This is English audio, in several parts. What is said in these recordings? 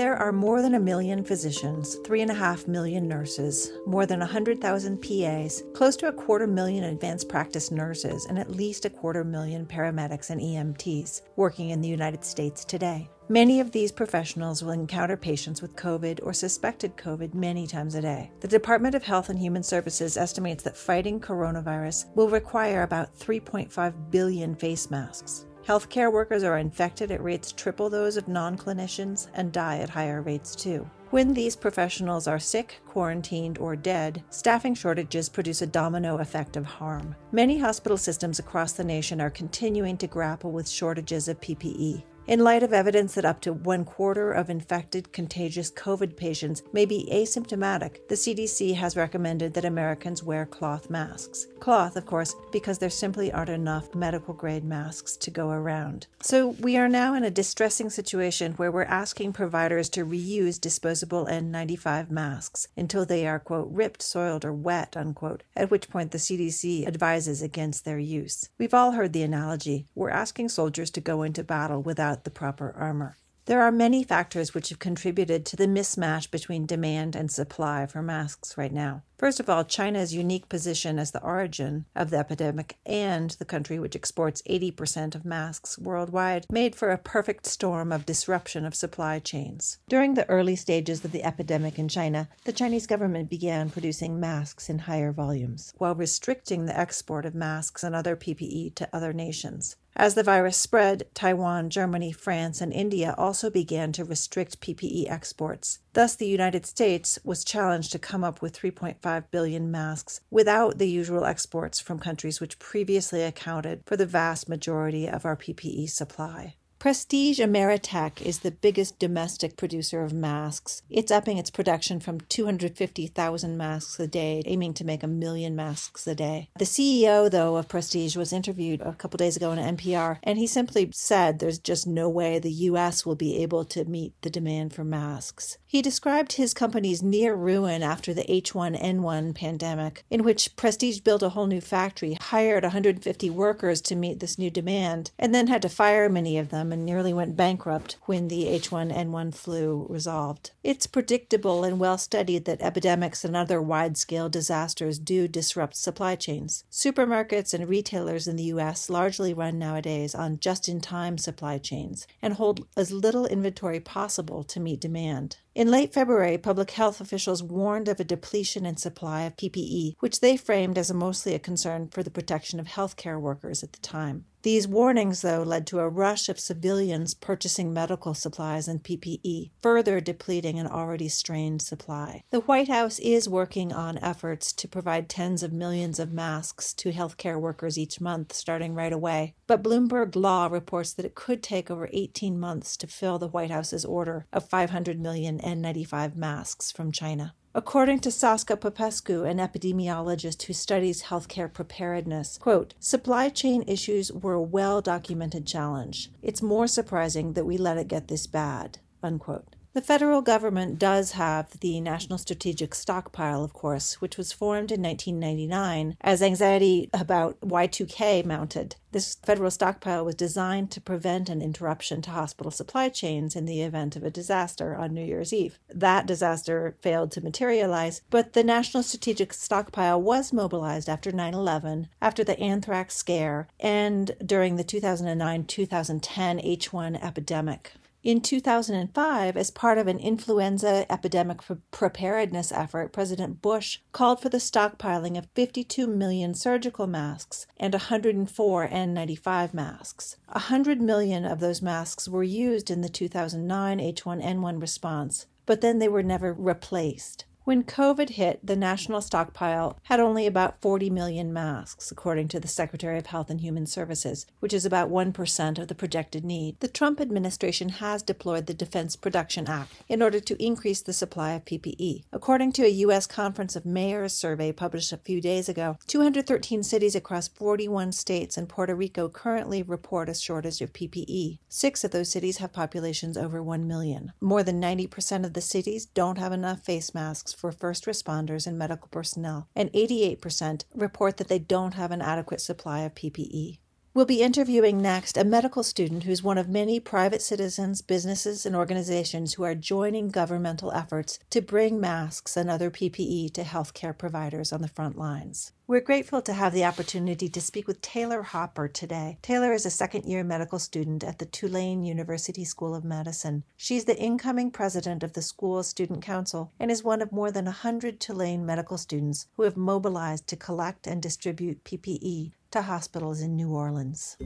There are more than a million physicians, three and a half million nurses, more than 100,000 PAs, close to a quarter million advanced practice nurses, and at least a quarter million paramedics and EMTs working in the United States today. Many of these professionals will encounter patients with COVID or suspected COVID many times a day. The Department of Health and Human Services estimates that fighting coronavirus will require about 3.5 billion face masks. Healthcare workers are infected at rates triple those of non clinicians and die at higher rates too. When these professionals are sick, quarantined, or dead, staffing shortages produce a domino effect of harm. Many hospital systems across the nation are continuing to grapple with shortages of PPE. In light of evidence that up to one quarter of infected contagious COVID patients may be asymptomatic, the CDC has recommended that Americans wear cloth masks. Cloth, of course, because there simply aren't enough medical grade masks to go around. So we are now in a distressing situation where we're asking providers to reuse disposable N95 masks until they are, quote, ripped, soiled, or wet, unquote, at which point the CDC advises against their use. We've all heard the analogy. We're asking soldiers to go into battle without the proper armor. There are many factors which have contributed to the mismatch between demand and supply for masks right now. First of all, China's unique position as the origin of the epidemic and the country which exports 80% of masks worldwide made for a perfect storm of disruption of supply chains. During the early stages of the epidemic in China, the Chinese government began producing masks in higher volumes while restricting the export of masks and other PPE to other nations. As the virus spread, Taiwan, Germany, France, and India also began to restrict PPE exports. Thus, the United States was challenged to come up with 3.5 billion masks without the usual exports from countries which previously accounted for the vast majority of our PPE supply. Prestige Ameritech is the biggest domestic producer of masks. It's upping its production from 250,000 masks a day, aiming to make a million masks a day. The CEO, though, of Prestige was interviewed a couple days ago on NPR, and he simply said there's just no way the U.S. will be able to meet the demand for masks. He described his company's near ruin after the H1N1 pandemic, in which Prestige built a whole new factory, hired 150 workers to meet this new demand, and then had to fire many of them and nearly went bankrupt when the H1N1 flu resolved. It's predictable and well studied that epidemics and other wide scale disasters do disrupt supply chains. Supermarkets and retailers in the U.S. largely run nowadays on just in time supply chains and hold as little inventory possible to meet demand. In late February, public health officials warned of a depletion in supply of PPE, which they framed as mostly a concern for the protection of healthcare workers at the time. These warnings, though, led to a rush of civilians purchasing medical supplies and PPE, further depleting an already strained supply. The White House is working on efforts to provide tens of millions of masks to healthcare workers each month, starting right away. But Bloomberg Law reports that it could take over 18 months to fill the White House's order of 500 million N95 masks from China. According to Saskia Popescu, an epidemiologist who studies healthcare preparedness, quote, supply chain issues were a well documented challenge. It's more surprising that we let it get this bad, unquote. The federal government does have the National Strategic Stockpile, of course, which was formed in 1999 as anxiety about Y2K mounted. This federal stockpile was designed to prevent an interruption to hospital supply chains in the event of a disaster on New Year's Eve. That disaster failed to materialize, but the National Strategic Stockpile was mobilized after 9 11, after the anthrax scare, and during the 2009 2010 H1 epidemic. In 2005, as part of an influenza epidemic preparedness effort, President Bush called for the stockpiling of 52 million surgical masks and 104 N95 masks. 100 million of those masks were used in the 2009 H1N1 response, but then they were never replaced. When COVID hit, the national stockpile had only about 40 million masks, according to the Secretary of Health and Human Services, which is about 1% of the projected need. The Trump administration has deployed the Defense Production Act in order to increase the supply of PPE. According to a U.S. Conference of Mayors survey published a few days ago, 213 cities across 41 states and Puerto Rico currently report a shortage of PPE. Six of those cities have populations over 1 million. More than 90% of the cities don't have enough face masks for first responders and medical personnel, and 88% report that they don't have an adequate supply of PPE. We'll be interviewing next a medical student who's one of many private citizens, businesses, and organizations who are joining governmental efforts to bring masks and other PPE to healthcare providers on the front lines. We're grateful to have the opportunity to speak with Taylor Hopper today. Taylor is a second year medical student at the Tulane University School of Medicine. She's the incoming president of the school's student council and is one of more than 100 Tulane medical students who have mobilized to collect and distribute PPE to hospitals in New Orleans.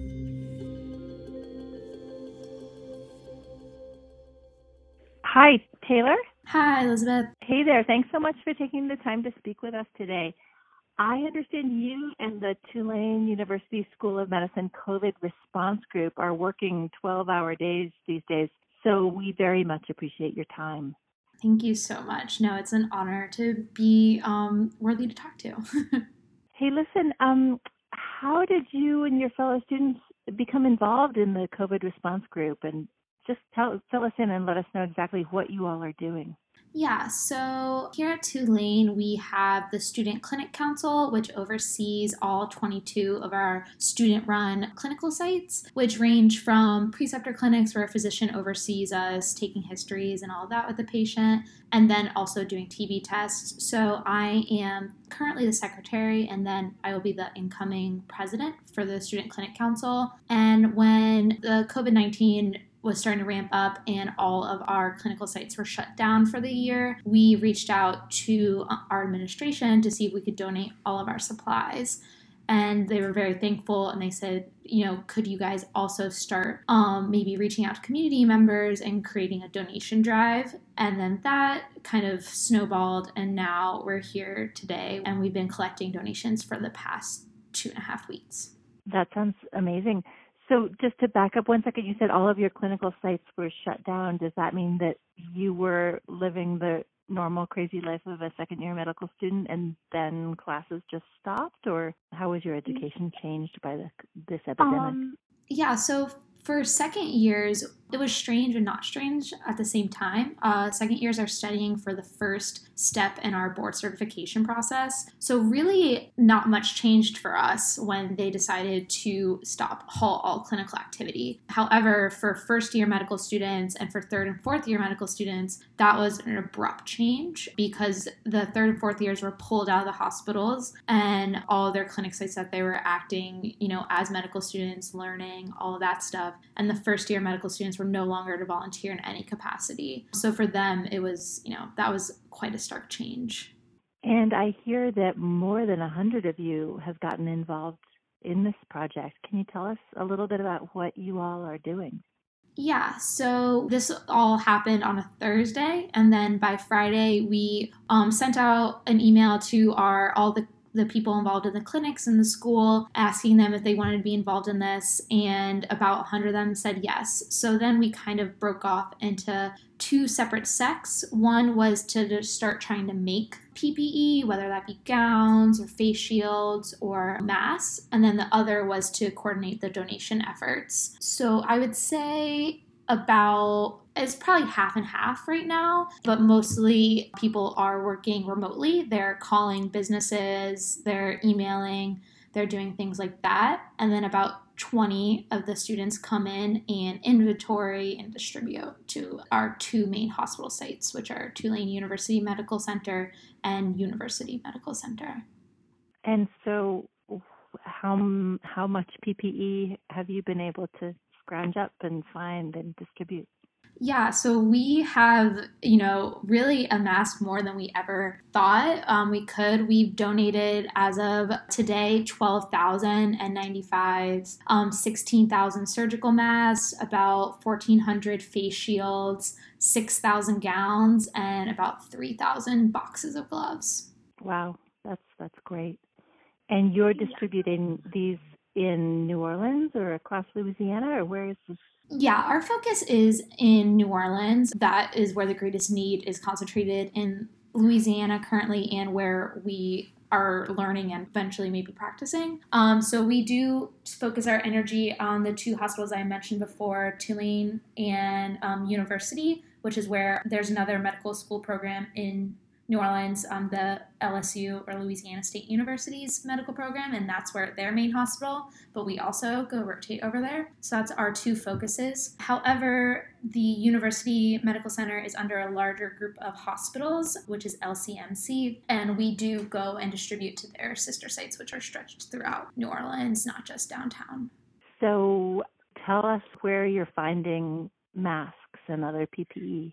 Hi, Taylor. Hi, Elizabeth. Hey there. Thanks so much for taking the time to speak with us today. I understand you and the Tulane University School of Medicine COVID response group are working 12 hour days these days, so we very much appreciate your time. Thank you so much. No, it's an honor to be um, worthy to talk to. hey, listen, um, how did you and your fellow students become involved in the COVID response group? And just tell, fill us in and let us know exactly what you all are doing. Yeah, so here at Tulane, we have the Student Clinic Council, which oversees all 22 of our student run clinical sites, which range from preceptor clinics where a physician oversees us taking histories and all that with the patient, and then also doing TB tests. So I am currently the secretary, and then I will be the incoming president for the Student Clinic Council. And when the COVID 19 was starting to ramp up and all of our clinical sites were shut down for the year, we reached out to our administration to see if we could donate all of our supplies. And they were very thankful and they said, you know, could you guys also start um, maybe reaching out to community members and creating a donation drive? And then that kind of snowballed. And now we're here today and we've been collecting donations for the past two and a half weeks. That sounds amazing. So just to back up one second, you said all of your clinical sites were shut down. Does that mean that you were living the normal crazy life of a second year medical student and then classes just stopped or how was your education changed by the, this epidemic? Um, yeah, so for second years, it was strange and not strange at the same time. Uh, second years are studying for the first step in our board certification process. So, really, not much changed for us when they decided to stop halt all clinical activity. However, for first year medical students and for third and fourth year medical students, that was an abrupt change because the third and fourth years were pulled out of the hospitals and all their clinic sites that they were acting, you know, as medical students, learning, all of that stuff. And the first year medical students were no longer to volunteer in any capacity. So for them, it was, you know, that was quite a stark change. And I hear that more than a hundred of you have gotten involved in this project. Can you tell us a little bit about what you all are doing? Yeah, so this all happened on a Thursday, and then by Friday we um, sent out an email to our all the the people involved in the clinics in the school, asking them if they wanted to be involved in this, and about 100 of them said yes. So then we kind of broke off into two separate sects. One was to start trying to make PPE, whether that be gowns or face shields or masks, and then the other was to coordinate the donation efforts. So I would say about it's probably half and half right now, but mostly people are working remotely. They're calling businesses, they're emailing, they're doing things like that. And then about 20 of the students come in and inventory and distribute to our two main hospital sites, which are Tulane University Medical Center and University Medical Center. And so, how how much PPE have you been able to scrounge up and find and distribute? Yeah, so we have, you know, really amassed more than we ever thought um, we could. We've donated as of today 12,095, um, 16,000 surgical masks, about 1,400 face shields, 6,000 gowns, and about 3,000 boxes of gloves. Wow, that's that's great. And you're distributing yeah. these in New Orleans or across Louisiana, or where is this? Yeah, our focus is in New Orleans. That is where the greatest need is concentrated in Louisiana currently, and where we are learning and eventually maybe practicing. Um, so we do focus our energy on the two hospitals I mentioned before, Tulane and um, University, which is where there's another medical school program in New Orleans, um, the LSU or Louisiana State University's medical program, and that's where their main hospital. But we also go rotate over there. So that's our two focuses. However, the University Medical Center is under a larger group of hospitals, which is LCMC, and we do go and distribute to their sister sites, which are stretched throughout New Orleans, not just downtown. So tell us where you're finding masks and other PPE.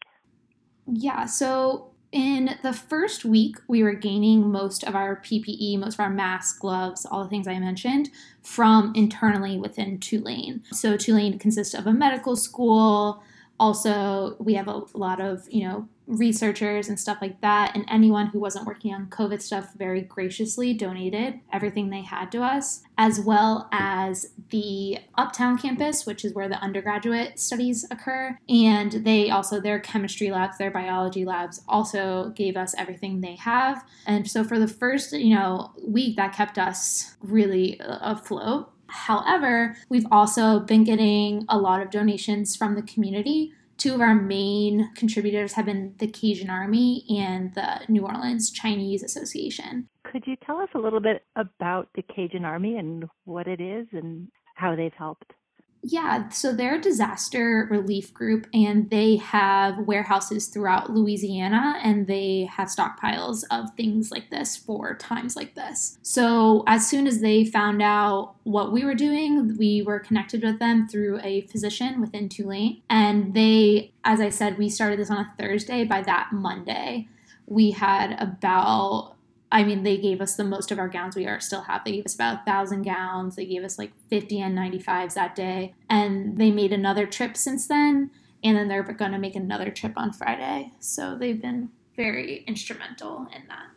Yeah, so in the first week, we were gaining most of our PPE, most of our masks, gloves, all the things I mentioned from internally within Tulane. So, Tulane consists of a medical school. Also, we have a lot of, you know, researchers and stuff like that. And anyone who wasn't working on COVID stuff very graciously donated everything they had to us, as well as the Uptown campus, which is where the undergraduate studies occur. And they also, their chemistry labs, their biology labs also gave us everything they have. And so for the first, you know, week, that kept us really afloat. However, we've also been getting a lot of donations from the community two of our main contributors have been the Cajun Army and the New Orleans Chinese Association. Could you tell us a little bit about the Cajun Army and what it is and how they've helped? Yeah, so they're a disaster relief group and they have warehouses throughout Louisiana and they have stockpiles of things like this for times like this. So, as soon as they found out what we were doing, we were connected with them through a physician within Tulane. And they, as I said, we started this on a Thursday. By that Monday, we had about I mean, they gave us the most of our gowns we are still have. They gave us about a thousand gowns. They gave us like 50 N95s that day. And they made another trip since then. And then they're going to make another trip on Friday. So they've been very instrumental in that.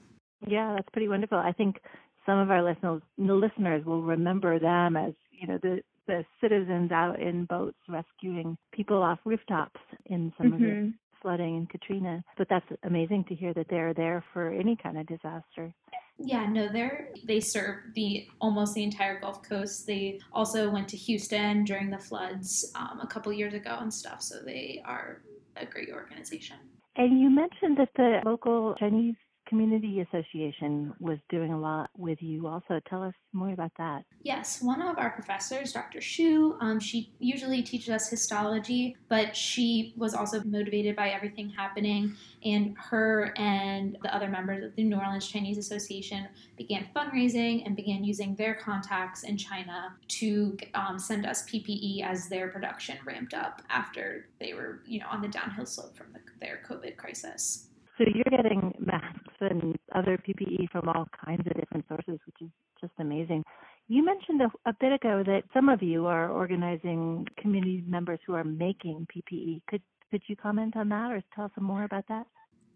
Yeah, that's pretty wonderful. I think some of our listeners, listeners will remember them as, you know, the, the citizens out in boats rescuing people off rooftops in some mm-hmm. of the mm-hmm flooding and Katrina. But that's amazing to hear that they're there for any kind of disaster. Yeah, no, they're they serve the almost the entire Gulf Coast. They also went to Houston during the floods um, a couple years ago and stuff. So they are a great organization. And you mentioned that the local Chinese Community Association was doing a lot with you also. Tell us more about that. Yes, one of our professors, Dr. Shu, um, she usually teaches us histology, but she was also motivated by everything happening. And her and the other members of the New Orleans Chinese Association began fundraising and began using their contacts in China to um, send us PPE as their production ramped up after they were, you know, on the downhill slope from the, their COVID crisis. So you're getting masks and other PPE from all kinds of different sources, which is just amazing. You mentioned a, a, bit ago that some of you are organizing community members who are making PPE. Could could you comment on that or tell us more about that?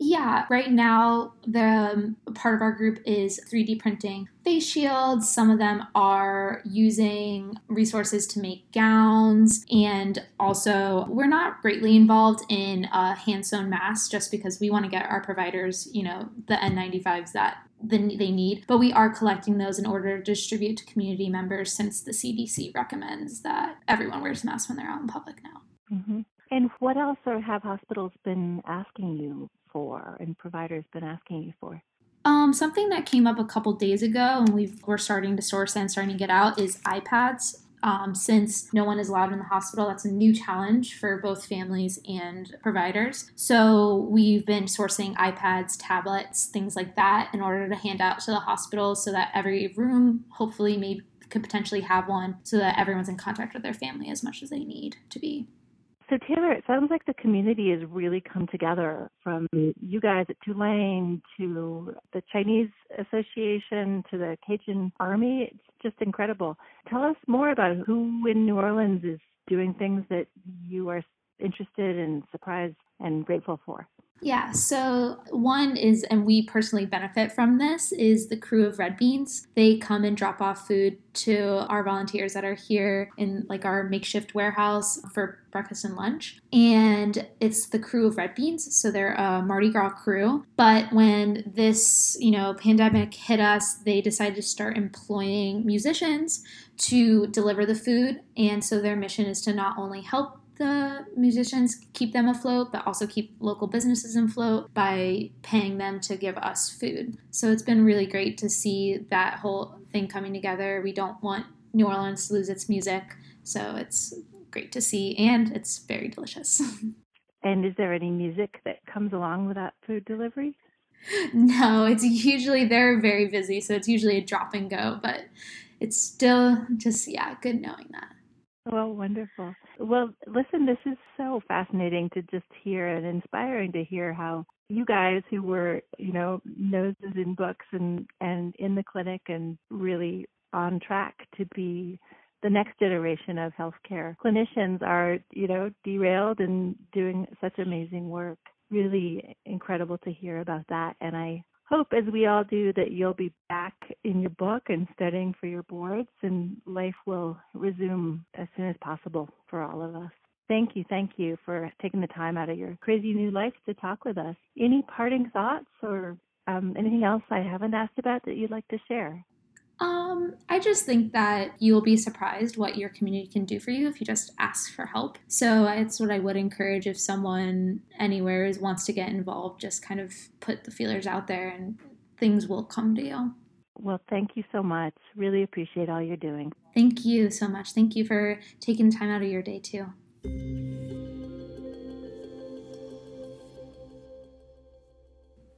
Yeah, right now the um, part of our group is 3D printing face shields. Some of them are using resources to make gowns, and also we're not greatly involved in uh, hand sewn masks just because we want to get our providers, you know, the N95s that they need, but we are collecting those in order to distribute to community members since the CDC recommends that everyone wears masks when they're out in public now. Mm-hmm. And what else have hospitals been asking you for and providers been asking you for? Um, something that came up a couple days ago and we are starting to source and starting to get out is iPads. Um, since no one is allowed in the hospital, that's a new challenge for both families and providers. So we've been sourcing iPads, tablets, things like that in order to hand out to the hospitals so that every room hopefully maybe could potentially have one so that everyone's in contact with their family as much as they need to be. So Taylor, it sounds like the community has really come together from you guys at Tulane to the Chinese Association to the Cajun Army. It's just incredible. Tell us more about who in New Orleans is doing things that you are interested and surprised and grateful for. Yeah, so one is, and we personally benefit from this, is the Krewe of Red Beans. They come and drop off food to our volunteers that are here in like our makeshift warehouse for breakfast and lunch. And it's the Krewe of Red Beans, so they're a Mardi Gras crew. But when this, you know, pandemic hit us, they decided to start employing musicians to deliver the food. And so their mission is to not only help the musicians, keep them afloat, but also keep local businesses afloat by paying them to give us food. So it's been really great to see that whole thing coming together. We don't want New Orleans to lose its music, so it's great to see, and it's very delicious. And is there any music that comes along with that food delivery? No, it's usually they're very busy, so it's usually a drop and go, but it's still just yeah, good knowing that. Well, wonderful. Well, listen, this is so fascinating to just hear and inspiring to hear how you guys who were, you know, noses in books and and in the clinic and really on track to be the next generation of healthcare clinicians are, you know, derailed and doing such amazing work. Really incredible to hear about that. And I hope, as we all do, that you'll be back in your book and studying for your boards, and life will resume as soon as possible for all of us. Thank you, thank you for taking the time out of your crazy new life to talk with us. Any parting thoughts or um, anything else I haven't asked about that you'd like to share? Um, I just think that you'll be surprised what your community can do for you if you just ask for help. So it's what I would encourage if someone anywhere wants to get involved, just kind of put the feelers out there and things will come to you. Well, thank you so much. Really appreciate all you're doing. Thank you so much. Thank you for taking time out of your day too.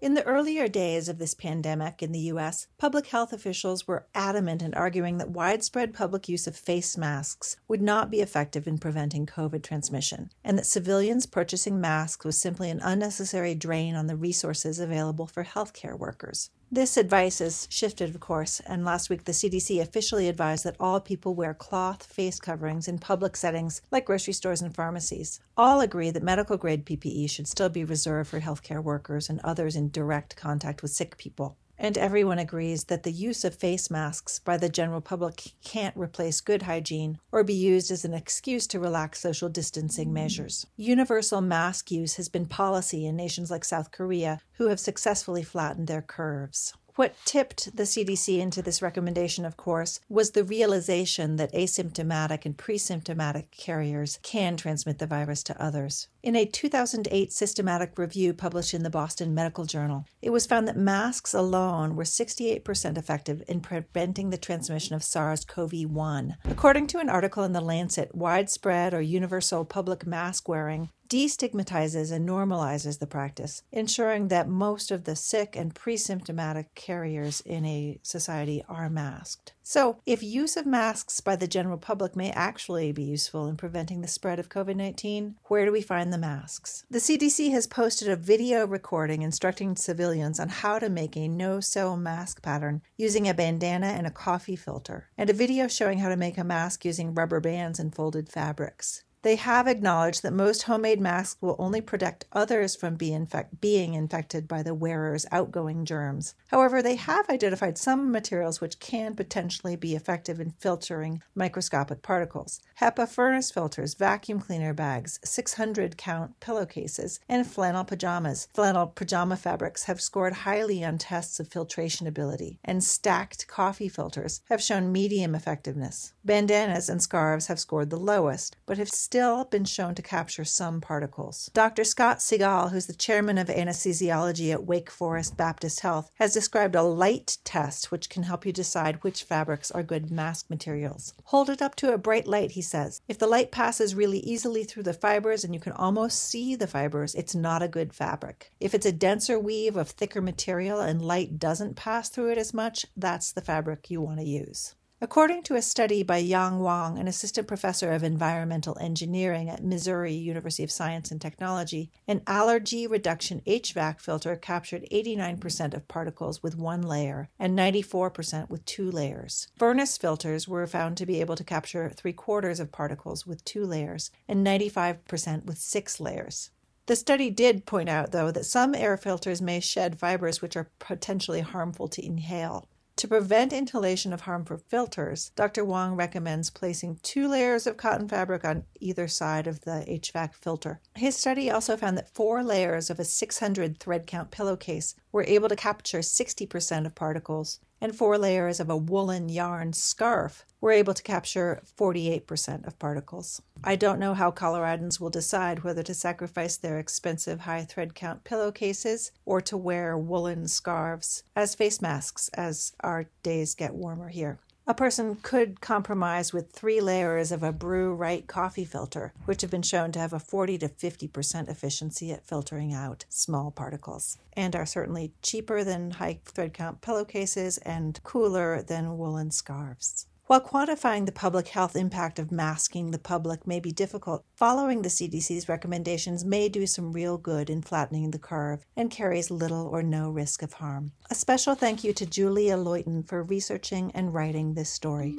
In the earlier days of this pandemic in the US, public health officials were adamant in arguing that widespread public use of face masks would not be effective in preventing COVID transmission, and that civilians purchasing masks was simply an unnecessary drain on the resources available for healthcare workers. This advice has shifted, of course, and last week the CDC officially advised that all people wear cloth face coverings in public settings like grocery stores and pharmacies. All agree that medical grade PPE should still be reserved for healthcare workers and others in direct contact with sick people. And everyone agrees that the use of face masks by the general public can't replace good hygiene or be used as an excuse to relax social distancing measures. Universal mask use has been policy in nations like South Korea, who have successfully flattened their curves. What tipped the CDC into this recommendation, of course, was the realization that asymptomatic and presymptomatic carriers can transmit the virus to others. In a 2008 systematic review published in the Boston Medical Journal, it was found that masks alone were 68% effective in preventing the transmission of SARS CoV 1. According to an article in The Lancet, widespread or universal public mask wearing destigmatizes and normalizes the practice, ensuring that most of the sick and pre symptomatic carriers in a society are masked. So, if use of masks by the general public may actually be useful in preventing the spread of COVID 19, where do we find the masks? The CDC has posted a video recording instructing civilians on how to make a no sew mask pattern using a bandana and a coffee filter, and a video showing how to make a mask using rubber bands and folded fabrics. They have acknowledged that most homemade masks will only protect others from be infect- being infected by the wearer's outgoing germs. However, they have identified some materials which can potentially be effective in filtering microscopic particles. HEPA furnace filters, vacuum cleaner bags, 600 count pillowcases, and flannel pajamas. Flannel pajama fabrics have scored highly on tests of filtration ability, and stacked coffee filters have shown medium effectiveness. Bandanas and scarves have scored the lowest, but have still been shown to capture some particles. Dr. Scott Segal, who's the chairman of anesthesiology at Wake Forest Baptist Health, has described a light test which can help you decide which fabrics are good mask materials. Hold it up to a bright light, he says. If the light passes really easily through the fibers and you can almost see the fibers, it's not a good fabric. If it's a denser weave of thicker material and light doesn't pass through it as much, that's the fabric you want to use. According to a study by Yang Wang, an assistant professor of environmental engineering at Missouri University of Science and Technology, an allergy reduction HVAC filter captured 89% of particles with one layer and 94% with two layers. Furnace filters were found to be able to capture three quarters of particles with two layers and 95% with six layers. The study did point out, though, that some air filters may shed fibers which are potentially harmful to inhale. To prevent inhalation of harmful filters, Dr. Wang recommends placing two layers of cotton fabric on either side of the HVAC filter. His study also found that four layers of a 600 thread count pillowcase were able to capture 60% of particles, and four layers of a woolen yarn scarf were able to capture 48% of particles. I don't know how Coloradans will decide whether to sacrifice their expensive high thread count pillowcases or to wear woolen scarves as face masks as our days get warmer here. A person could compromise with three layers of a Brew Rite coffee filter, which have been shown to have a 40 to 50% efficiency at filtering out small particles, and are certainly cheaper than high thread count pillowcases and cooler than woolen scarves. While quantifying the public health impact of masking the public may be difficult, following the CDC's recommendations may do some real good in flattening the curve and carries little or no risk of harm. A special thank you to Julia Leuchten for researching and writing this story.